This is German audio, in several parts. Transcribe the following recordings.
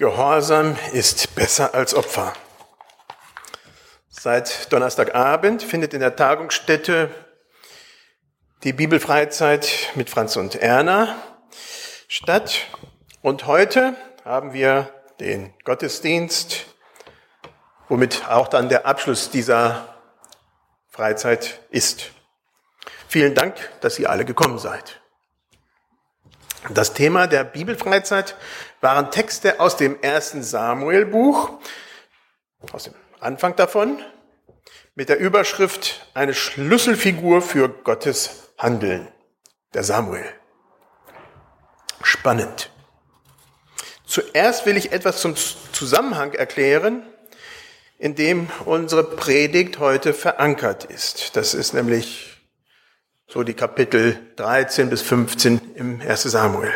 Gehorsam ist besser als Opfer. Seit Donnerstagabend findet in der Tagungsstätte die Bibelfreizeit mit Franz und Erna statt. Und heute haben wir den Gottesdienst, womit auch dann der Abschluss dieser Freizeit ist. Vielen Dank, dass ihr alle gekommen seid. Das Thema der Bibelfreizeit waren Texte aus dem ersten Samuel-Buch, aus dem Anfang davon, mit der Überschrift Eine Schlüsselfigur für Gottes Handeln, der Samuel. Spannend. Zuerst will ich etwas zum Zusammenhang erklären, in dem unsere Predigt heute verankert ist. Das ist nämlich so die Kapitel 13 bis 15 im 1. Samuel.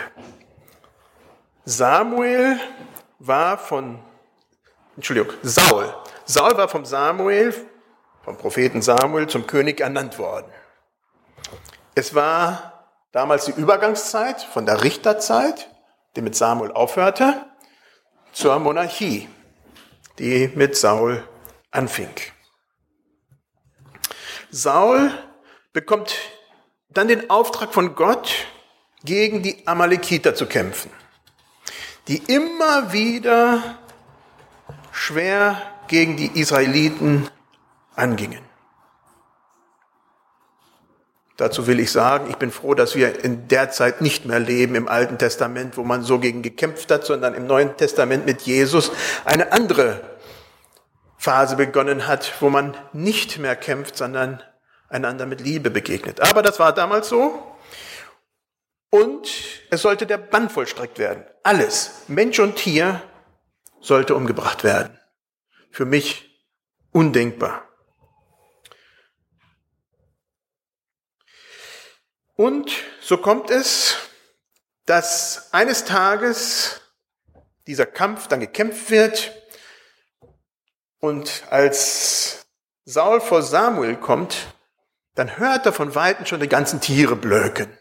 Samuel war von, Entschuldigung, Saul. Saul war vom Samuel, vom Propheten Samuel zum König ernannt worden. Es war damals die Übergangszeit von der Richterzeit, die mit Samuel aufhörte, zur Monarchie, die mit Saul anfing. Saul bekommt dann den Auftrag von Gott, gegen die Amalekiter zu kämpfen, die immer wieder schwer gegen die Israeliten angingen. Dazu will ich sagen, ich bin froh, dass wir in der Zeit nicht mehr leben im Alten Testament, wo man so gegen gekämpft hat, sondern im Neuen Testament mit Jesus eine andere Phase begonnen hat, wo man nicht mehr kämpft, sondern einander mit Liebe begegnet. Aber das war damals so. Und es sollte der Bann vollstreckt werden. Alles, Mensch und Tier, sollte umgebracht werden. Für mich undenkbar. Und so kommt es, dass eines Tages dieser Kampf dann gekämpft wird und als Saul vor Samuel kommt, dann hört er von Weitem schon die ganzen Tiere blöken.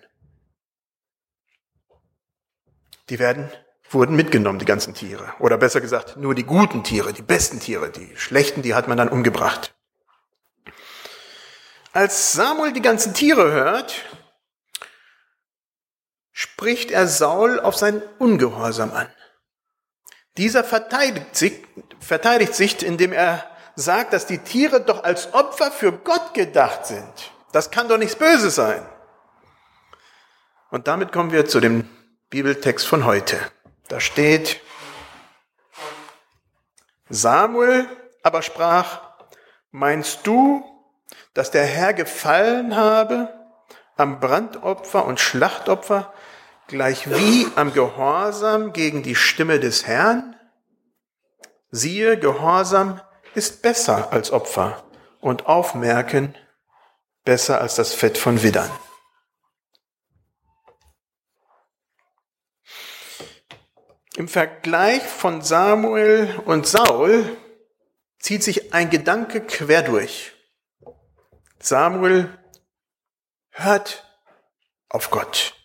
Die werden, wurden mitgenommen, die ganzen Tiere. Oder besser gesagt, nur die guten Tiere, die besten Tiere, die schlechten, die hat man dann umgebracht. Als Samuel die ganzen Tiere hört, spricht er Saul auf seinen Ungehorsam an. Dieser verteidigt sich, verteidigt sich, indem er sagt, dass die Tiere doch als Opfer für Gott gedacht sind. Das kann doch nichts Böses sein. Und damit kommen wir zu dem Bibeltext von heute. Da steht, Samuel aber sprach, meinst du, dass der Herr gefallen habe am Brandopfer und Schlachtopfer, gleich wie am Gehorsam gegen die Stimme des Herrn? Siehe, Gehorsam ist besser als Opfer und Aufmerken besser als das Fett von Widdern. Im Vergleich von Samuel und Saul zieht sich ein Gedanke quer durch. Samuel hört auf Gott.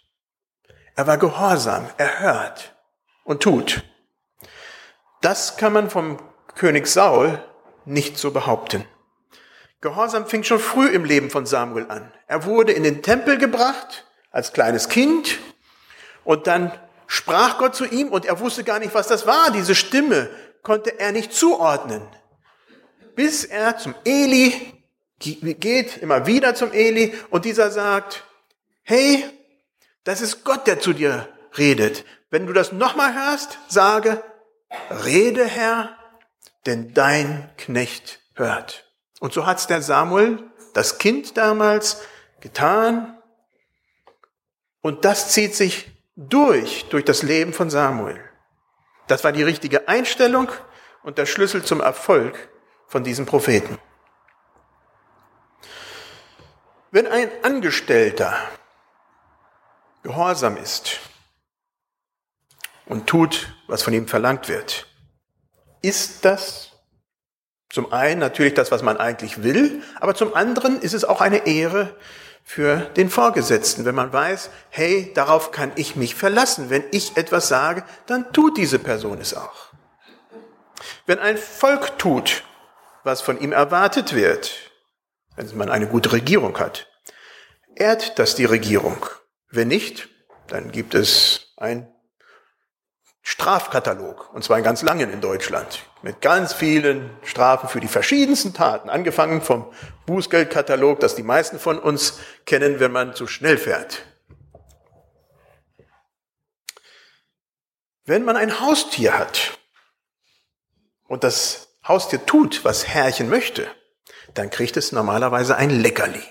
Er war gehorsam, er hört und tut. Das kann man vom König Saul nicht so behaupten. Gehorsam fing schon früh im Leben von Samuel an. Er wurde in den Tempel gebracht als kleines Kind und dann sprach Gott zu ihm und er wusste gar nicht, was das war. Diese Stimme konnte er nicht zuordnen. Bis er zum Eli geht, immer wieder zum Eli und dieser sagt, hey, das ist Gott, der zu dir redet. Wenn du das nochmal hörst, sage, rede Herr, denn dein Knecht hört. Und so hat's der Samuel, das Kind damals, getan. Und das zieht sich durch, durch das Leben von Samuel. Das war die richtige Einstellung und der Schlüssel zum Erfolg von diesem Propheten. Wenn ein Angestellter gehorsam ist und tut, was von ihm verlangt wird, ist das zum einen natürlich das, was man eigentlich will, aber zum anderen ist es auch eine Ehre für den Vorgesetzten, wenn man weiß, hey, darauf kann ich mich verlassen. Wenn ich etwas sage, dann tut diese Person es auch. Wenn ein Volk tut, was von ihm erwartet wird, wenn man eine gute Regierung hat, ehrt das die Regierung. Wenn nicht, dann gibt es ein Strafkatalog, und zwar einen ganz langen in Deutschland, mit ganz vielen Strafen für die verschiedensten Taten, angefangen vom Bußgeldkatalog, das die meisten von uns kennen, wenn man zu schnell fährt. Wenn man ein Haustier hat und das Haustier tut, was Herrchen möchte, dann kriegt es normalerweise ein Leckerli.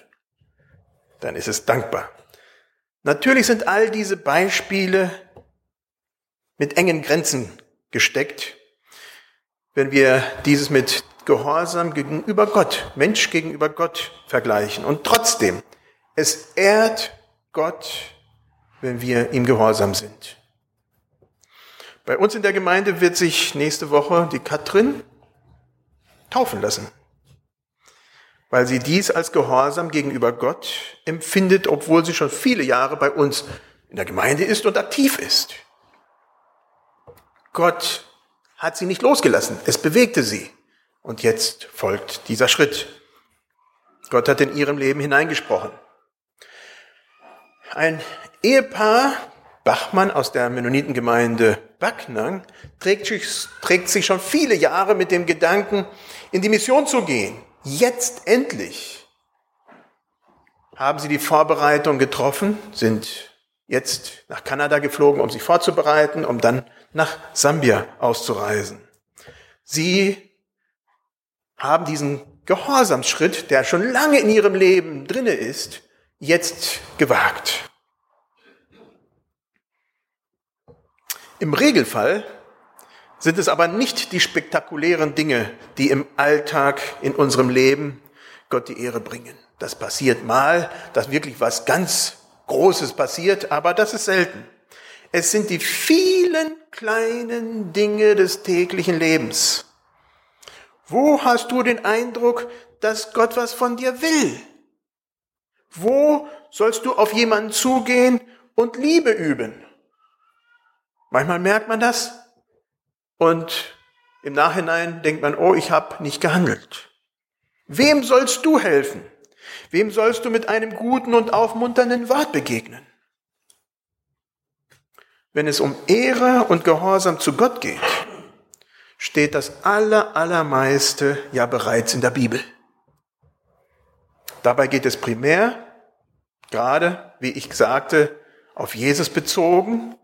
Dann ist es dankbar. Natürlich sind all diese Beispiele mit engen Grenzen gesteckt, wenn wir dieses mit Gehorsam gegenüber Gott, Mensch gegenüber Gott vergleichen. Und trotzdem, es ehrt Gott, wenn wir ihm gehorsam sind. Bei uns in der Gemeinde wird sich nächste Woche die Katrin taufen lassen, weil sie dies als Gehorsam gegenüber Gott empfindet, obwohl sie schon viele Jahre bei uns in der Gemeinde ist und aktiv ist. Gott hat sie nicht losgelassen. Es bewegte sie. Und jetzt folgt dieser Schritt. Gott hat in ihrem Leben hineingesprochen. Ein Ehepaar, Bachmann aus der Mennonitengemeinde Backnang, trägt sich, trägt sich schon viele Jahre mit dem Gedanken, in die Mission zu gehen. Jetzt endlich haben sie die Vorbereitung getroffen, sind jetzt nach Kanada geflogen, um sich vorzubereiten, um dann nach Sambia auszureisen. Sie haben diesen Gehorsamsschritt, der schon lange in ihrem Leben drinne ist, jetzt gewagt. Im Regelfall sind es aber nicht die spektakulären Dinge, die im Alltag in unserem Leben Gott die Ehre bringen. Das passiert mal, dass wirklich was ganz Großes passiert, aber das ist selten. Es sind die vielen kleinen Dinge des täglichen Lebens. Wo hast du den Eindruck, dass Gott was von dir will? Wo sollst du auf jemanden zugehen und Liebe üben? Manchmal merkt man das und im Nachhinein denkt man, oh, ich habe nicht gehandelt. Wem sollst du helfen? Wem sollst du mit einem guten und aufmunternden Wort begegnen? Wenn es um Ehre und Gehorsam zu Gott geht, steht das aller, allermeiste ja bereits in der Bibel. Dabei geht es primär, gerade wie ich sagte, auf Jesus bezogen,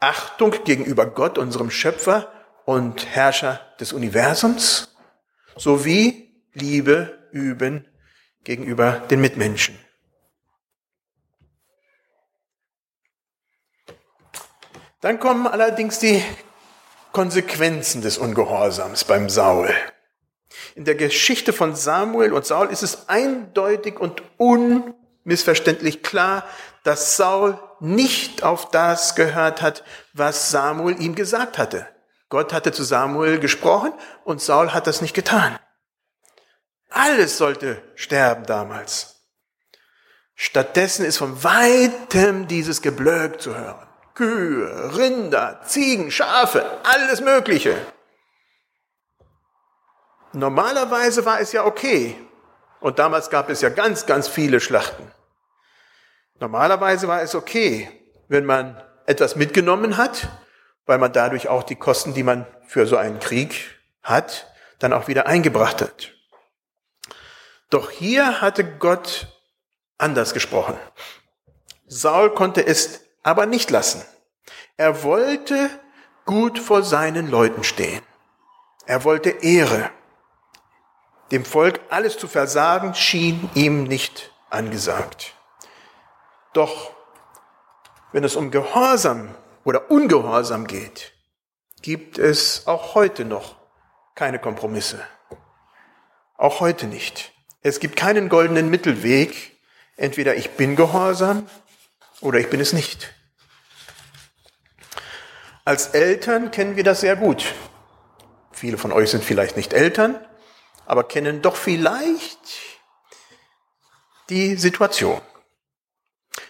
Achtung gegenüber Gott, unserem Schöpfer und Herrscher des Universums, sowie Liebe üben gegenüber den Mitmenschen. Dann kommen allerdings die Konsequenzen des Ungehorsams beim Saul. In der Geschichte von Samuel und Saul ist es eindeutig und unmissverständlich klar, dass Saul nicht auf das gehört hat, was Samuel ihm gesagt hatte. Gott hatte zu Samuel gesprochen und Saul hat das nicht getan. Alles sollte sterben damals. Stattdessen ist von weitem dieses Geblöck zu hören. Kühe, Rinder, Ziegen, Schafe, alles Mögliche. Normalerweise war es ja okay. Und damals gab es ja ganz, ganz viele Schlachten. Normalerweise war es okay, wenn man etwas mitgenommen hat, weil man dadurch auch die Kosten, die man für so einen Krieg hat, dann auch wieder eingebracht hat. Doch hier hatte Gott anders gesprochen. Saul konnte es aber nicht lassen. Er wollte gut vor seinen Leuten stehen. Er wollte Ehre. Dem Volk alles zu versagen schien ihm nicht angesagt. Doch wenn es um Gehorsam oder Ungehorsam geht, gibt es auch heute noch keine Kompromisse. Auch heute nicht. Es gibt keinen goldenen Mittelweg. Entweder ich bin gehorsam oder ich bin es nicht. Als Eltern kennen wir das sehr gut. Viele von euch sind vielleicht nicht Eltern, aber kennen doch vielleicht die Situation.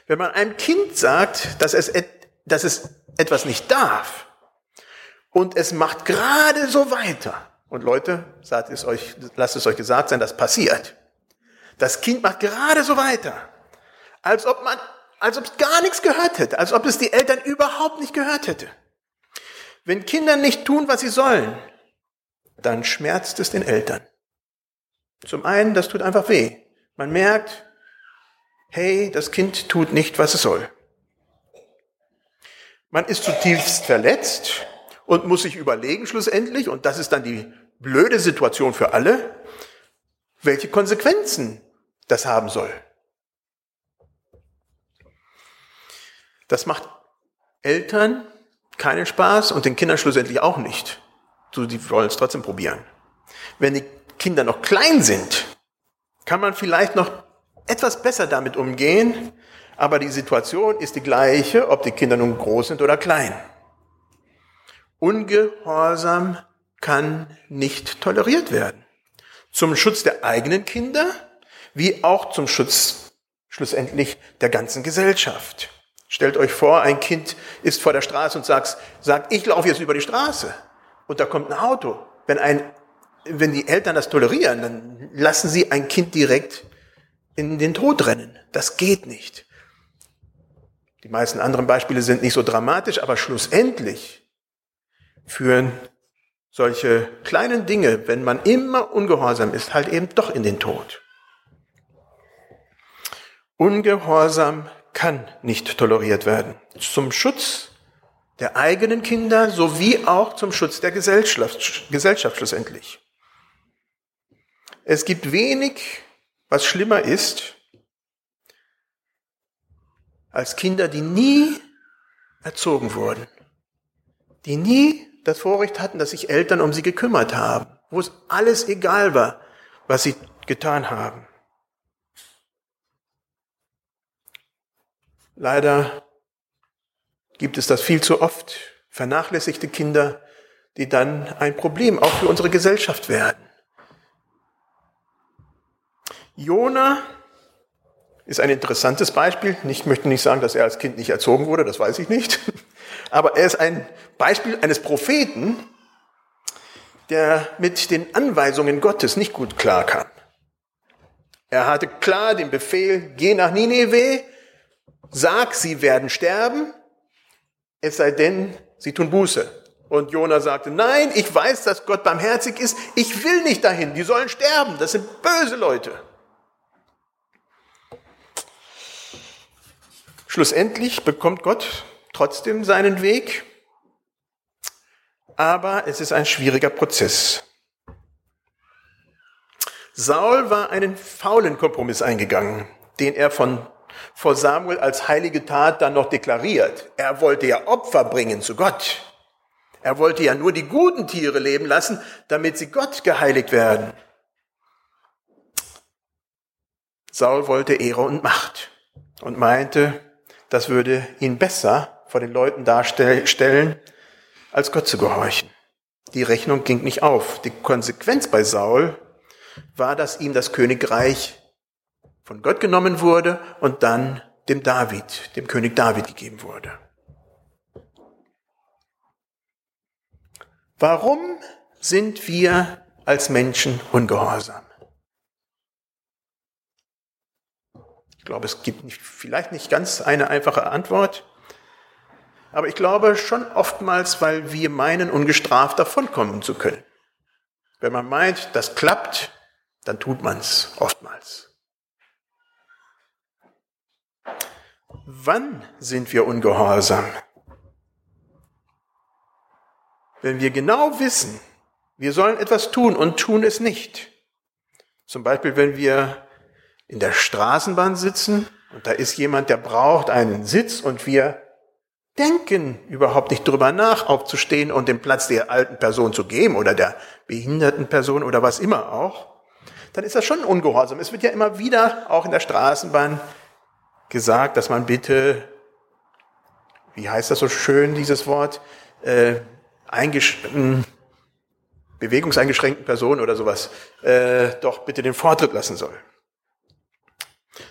Wenn man einem Kind sagt, dass es, dass es etwas nicht darf und es macht gerade so weiter Und Leute, sagt es euch, lasst es euch gesagt sein, das passiert. Das Kind macht gerade so weiter, als ob man, als ob es gar nichts gehört hätte, als ob es die Eltern überhaupt nicht gehört hätte. Wenn Kinder nicht tun, was sie sollen, dann schmerzt es den Eltern. Zum einen, das tut einfach weh. Man merkt, hey, das Kind tut nicht, was es soll. Man ist zutiefst verletzt und muss sich überlegen schlussendlich, und das ist dann die blöde Situation für alle, welche Konsequenzen das haben soll. Das macht Eltern keinen Spaß und den Kindern schlussendlich auch nicht. So, die wollen es trotzdem probieren. Wenn die Kinder noch klein sind, kann man vielleicht noch etwas besser damit umgehen, aber die Situation ist die gleiche, ob die Kinder nun groß sind oder klein. Ungehorsam kann nicht toleriert werden. Zum Schutz der eigenen Kinder, wie auch zum Schutz schlussendlich der ganzen Gesellschaft. Stellt euch vor, ein Kind ist vor der Straße und sagt, sagt ich laufe jetzt über die Straße und da kommt ein Auto. Wenn, ein, wenn die Eltern das tolerieren, dann lassen sie ein Kind direkt in den Tod rennen. Das geht nicht. Die meisten anderen Beispiele sind nicht so dramatisch, aber schlussendlich führen solche kleinen Dinge, wenn man immer ungehorsam ist, halt eben doch in den Tod. Ungehorsam kann nicht toleriert werden. Zum Schutz der eigenen Kinder sowie auch zum Schutz der Gesellschaft, Gesellschaft schlussendlich. Es gibt wenig, was schlimmer ist, als Kinder, die nie erzogen wurden, die nie das Vorrecht hatten, dass sich Eltern um sie gekümmert haben, wo es alles egal war, was sie getan haben. Leider gibt es das viel zu oft. Vernachlässigte Kinder, die dann ein Problem auch für unsere Gesellschaft werden. Jona ist ein interessantes Beispiel. Ich möchte nicht sagen, dass er als Kind nicht erzogen wurde, das weiß ich nicht. Aber er ist ein Beispiel eines Propheten, der mit den Anweisungen Gottes nicht gut klarkam. Er hatte klar den Befehl, geh nach Nineveh, sag, sie werden sterben, es sei denn, sie tun Buße. Und Jona sagte, nein, ich weiß, dass Gott barmherzig ist, ich will nicht dahin, die sollen sterben, das sind böse Leute. Schlussendlich bekommt Gott trotzdem seinen Weg, aber es ist ein schwieriger Prozess. Saul war einen faulen Kompromiss eingegangen, den er von vor Samuel als heilige Tat dann noch deklariert. Er wollte ja Opfer bringen zu Gott. Er wollte ja nur die guten Tiere leben lassen, damit sie Gott geheiligt werden. Saul wollte Ehre und Macht und meinte, das würde ihn besser vor den Leuten darstellen, als Gott zu gehorchen. Die Rechnung ging nicht auf. Die Konsequenz bei Saul war, dass ihm das Königreich von Gott genommen wurde und dann dem David, dem König David gegeben wurde. Warum sind wir als Menschen ungehorsam? Ich glaube, es gibt nicht, vielleicht nicht ganz eine einfache Antwort, aber ich glaube schon oftmals, weil wir meinen, ungestraft davonkommen zu können. Wenn man meint, das klappt, dann tut man es oftmals. Wann sind wir ungehorsam? Wenn wir genau wissen, wir sollen etwas tun und tun es nicht. Zum Beispiel, wenn wir in der Straßenbahn sitzen und da ist jemand, der braucht einen Sitz und wir denken überhaupt nicht drüber nach, aufzustehen und den Platz der alten Person zu geben oder der behinderten Person oder was immer auch, dann ist das schon ungehorsam. Es wird ja immer wieder auch in der Straßenbahn gesagt, dass man bitte, wie heißt das so schön, dieses Wort, äh, eingeschränkt, bewegungseingeschränkten Personen oder sowas, äh, doch bitte den Vortritt lassen soll.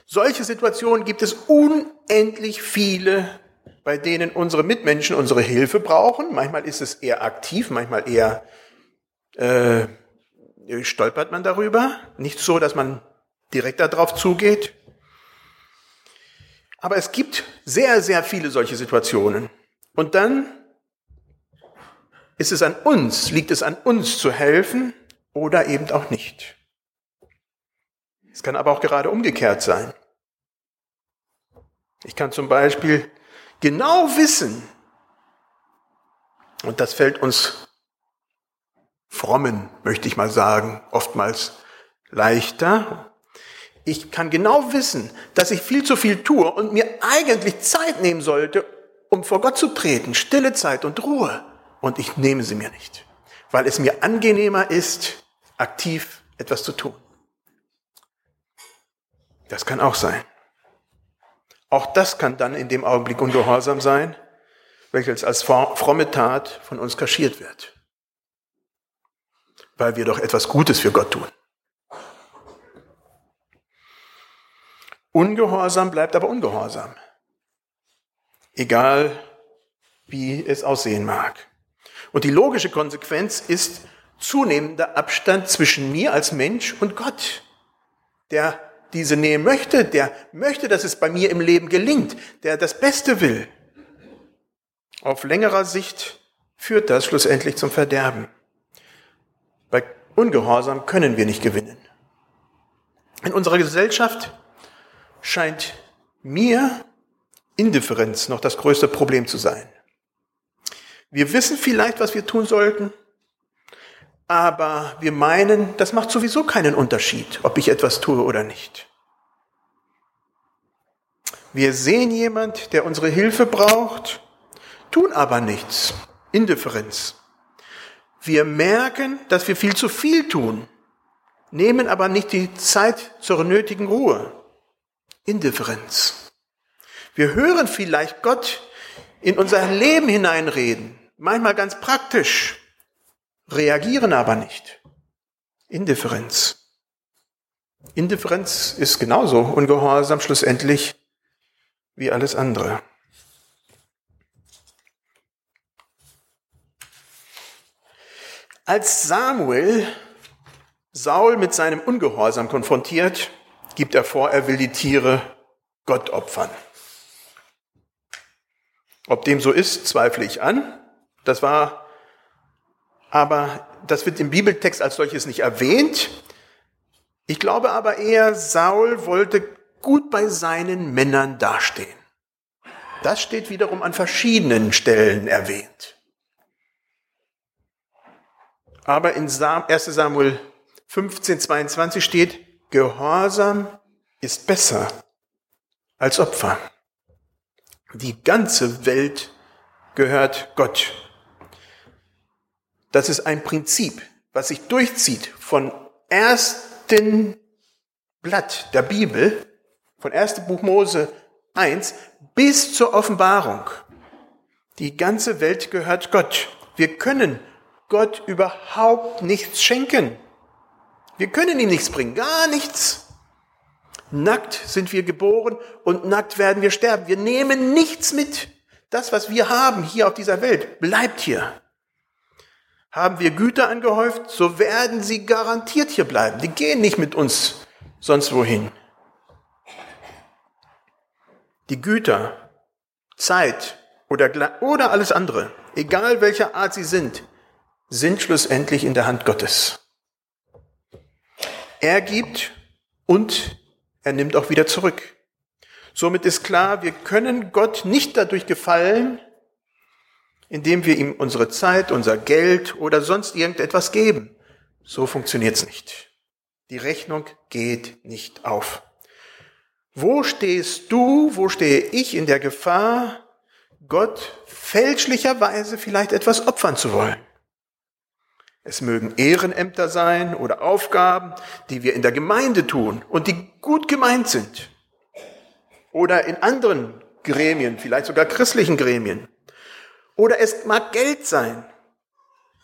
Solche Situationen gibt es unendlich viele, bei denen unsere Mitmenschen unsere Hilfe brauchen. Manchmal ist es eher aktiv, manchmal eher äh, stolpert man darüber. Nicht so, dass man direkt darauf zugeht. Aber es gibt sehr, sehr viele solche Situationen. Und dann ist es an uns, liegt es an uns zu helfen oder eben auch nicht. Es kann aber auch gerade umgekehrt sein. Ich kann zum Beispiel genau wissen, und das fällt uns frommen, möchte ich mal sagen, oftmals leichter. Ich kann genau wissen, dass ich viel zu viel tue und mir eigentlich Zeit nehmen sollte, um vor Gott zu treten, stille Zeit und Ruhe. Und ich nehme sie mir nicht, weil es mir angenehmer ist, aktiv etwas zu tun. Das kann auch sein. Auch das kann dann in dem Augenblick ungehorsam sein, welches als fromme Tat von uns kaschiert wird weil wir doch etwas Gutes für Gott tun. Ungehorsam bleibt aber ungehorsam. Egal, wie es aussehen mag. Und die logische Konsequenz ist zunehmender Abstand zwischen mir als Mensch und Gott, der diese Nähe möchte, der möchte, dass es bei mir im Leben gelingt, der das Beste will. Auf längerer Sicht führt das schlussendlich zum Verderben. Bei Ungehorsam können wir nicht gewinnen. In unserer Gesellschaft scheint mir Indifferenz noch das größte Problem zu sein. Wir wissen vielleicht, was wir tun sollten, aber wir meinen, das macht sowieso keinen Unterschied, ob ich etwas tue oder nicht. Wir sehen jemand, der unsere Hilfe braucht, tun aber nichts. Indifferenz. Wir merken, dass wir viel zu viel tun, nehmen aber nicht die Zeit zur nötigen Ruhe. Indifferenz. Wir hören vielleicht Gott in unser Leben hineinreden, manchmal ganz praktisch, reagieren aber nicht. Indifferenz. Indifferenz ist genauso ungehorsam schlussendlich wie alles andere. Als Samuel Saul mit seinem Ungehorsam konfrontiert, gibt er vor, er will die Tiere Gott opfern. Ob dem so ist, zweifle ich an. Das war, aber das wird im Bibeltext als solches nicht erwähnt. Ich glaube aber eher, Saul wollte gut bei seinen Männern dastehen. Das steht wiederum an verschiedenen Stellen erwähnt. Aber in 1 Samuel 15, 22 steht, Gehorsam ist besser als Opfer. Die ganze Welt gehört Gott. Das ist ein Prinzip, was sich durchzieht von ersten Blatt der Bibel, von 1. Buch Mose 1 bis zur Offenbarung. Die ganze Welt gehört Gott. Wir können Gott überhaupt nichts schenken. Wir können ihm nichts bringen, gar nichts. Nackt sind wir geboren und nackt werden wir sterben. Wir nehmen nichts mit. Das, was wir haben hier auf dieser Welt, bleibt hier. Haben wir Güter angehäuft, so werden sie garantiert hier bleiben. Die gehen nicht mit uns sonst wohin. Die Güter, Zeit oder, oder alles andere, egal welcher Art sie sind, sind schlussendlich in der Hand Gottes. Er gibt und er nimmt auch wieder zurück. Somit ist klar, wir können Gott nicht dadurch gefallen, indem wir ihm unsere Zeit, unser Geld oder sonst irgendetwas geben. So funktioniert's nicht. Die Rechnung geht nicht auf. Wo stehst du, wo stehe ich in der Gefahr, Gott fälschlicherweise vielleicht etwas opfern zu wollen? Es mögen Ehrenämter sein oder Aufgaben, die wir in der Gemeinde tun und die gut gemeint sind. Oder in anderen Gremien, vielleicht sogar christlichen Gremien. Oder es mag Geld sein,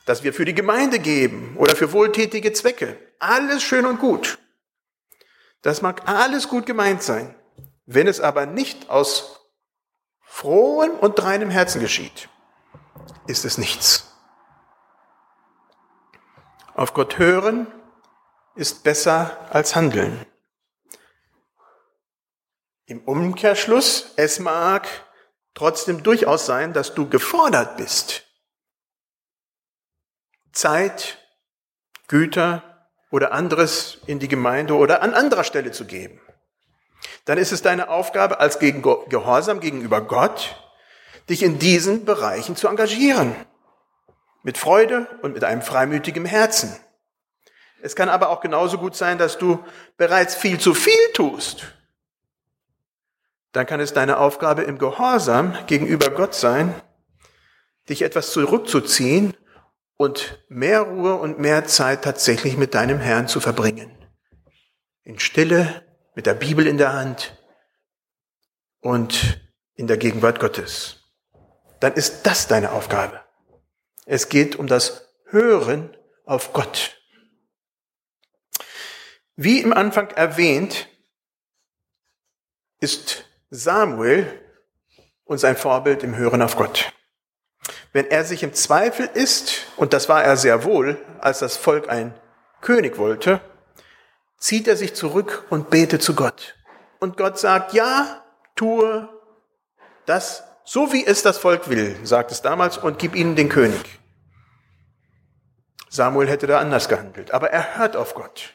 das wir für die Gemeinde geben oder für wohltätige Zwecke. Alles schön und gut. Das mag alles gut gemeint sein. Wenn es aber nicht aus frohem und reinem Herzen geschieht, ist es nichts. Auf Gott hören ist besser als handeln. Im Umkehrschluss, es mag trotzdem durchaus sein, dass du gefordert bist, Zeit, Güter oder anderes in die Gemeinde oder an anderer Stelle zu geben. Dann ist es deine Aufgabe als Gehorsam gegenüber Gott, dich in diesen Bereichen zu engagieren. Mit Freude und mit einem freimütigen Herzen. Es kann aber auch genauso gut sein, dass du bereits viel zu viel tust. Dann kann es deine Aufgabe im Gehorsam gegenüber Gott sein, dich etwas zurückzuziehen und mehr Ruhe und mehr Zeit tatsächlich mit deinem Herrn zu verbringen. In Stille, mit der Bibel in der Hand und in der Gegenwart Gottes. Dann ist das deine Aufgabe. Es geht um das Hören auf Gott. Wie im Anfang erwähnt, ist Samuel und sein Vorbild im Hören auf Gott. Wenn er sich im Zweifel ist, und das war er sehr wohl, als das Volk ein König wollte, zieht er sich zurück und betet zu Gott. Und Gott sagt, ja, tue das, so wie es das Volk will, sagt es damals, und gib ihnen den König. Samuel hätte da anders gehandelt, aber er hört auf Gott.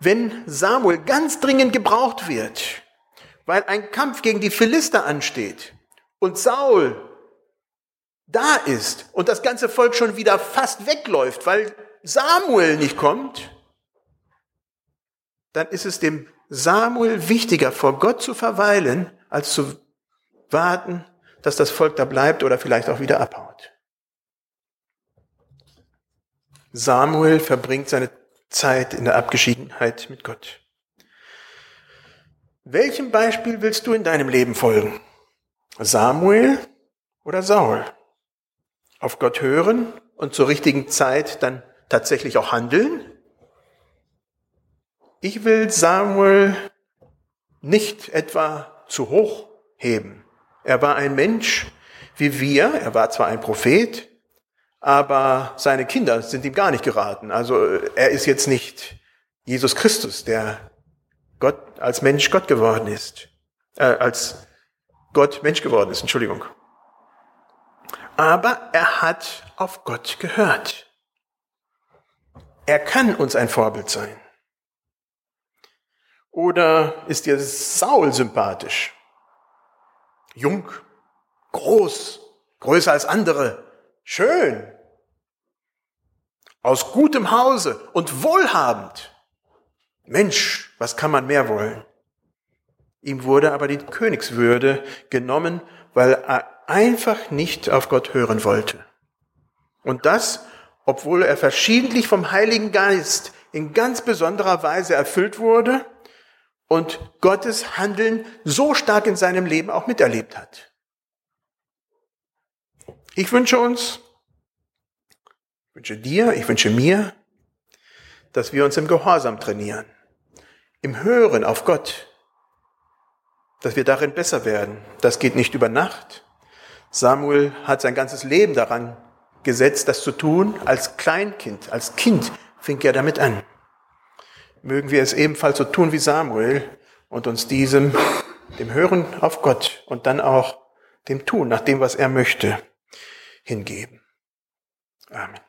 Wenn Samuel ganz dringend gebraucht wird, weil ein Kampf gegen die Philister ansteht und Saul da ist und das ganze Volk schon wieder fast wegläuft, weil Samuel nicht kommt, dann ist es dem Samuel wichtiger, vor Gott zu verweilen, als zu warten, dass das Volk da bleibt oder vielleicht auch wieder abhaut. Samuel verbringt seine Zeit in der Abgeschiedenheit mit Gott. Welchem Beispiel willst du in deinem Leben folgen? Samuel oder Saul? Auf Gott hören und zur richtigen Zeit dann tatsächlich auch handeln? Ich will Samuel nicht etwa zu hoch heben. Er war ein Mensch wie wir, er war zwar ein Prophet, aber seine Kinder sind ihm gar nicht geraten. Also er ist jetzt nicht Jesus Christus, der Gott als Mensch Gott geworden ist, äh, als Gott Mensch geworden ist, Entschuldigung. Aber er hat auf Gott gehört. Er kann uns ein Vorbild sein. Oder ist dir Saul sympathisch? Jung, groß, größer als andere, schön, aus gutem Hause und wohlhabend. Mensch, was kann man mehr wollen? Ihm wurde aber die Königswürde genommen, weil er einfach nicht auf Gott hören wollte. Und das, obwohl er verschiedentlich vom Heiligen Geist in ganz besonderer Weise erfüllt wurde und Gottes Handeln so stark in seinem Leben auch miterlebt hat. Ich wünsche uns, ich wünsche dir, ich wünsche mir, dass wir uns im Gehorsam trainieren im Hören auf Gott, dass wir darin besser werden. Das geht nicht über Nacht. Samuel hat sein ganzes Leben daran gesetzt, das zu tun. Als Kleinkind, als Kind fing er damit an. Mögen wir es ebenfalls so tun wie Samuel und uns diesem, dem Hören auf Gott und dann auch dem Tun nach dem, was er möchte, hingeben. Amen.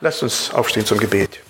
Lasst uns aufstehen zum Gebet.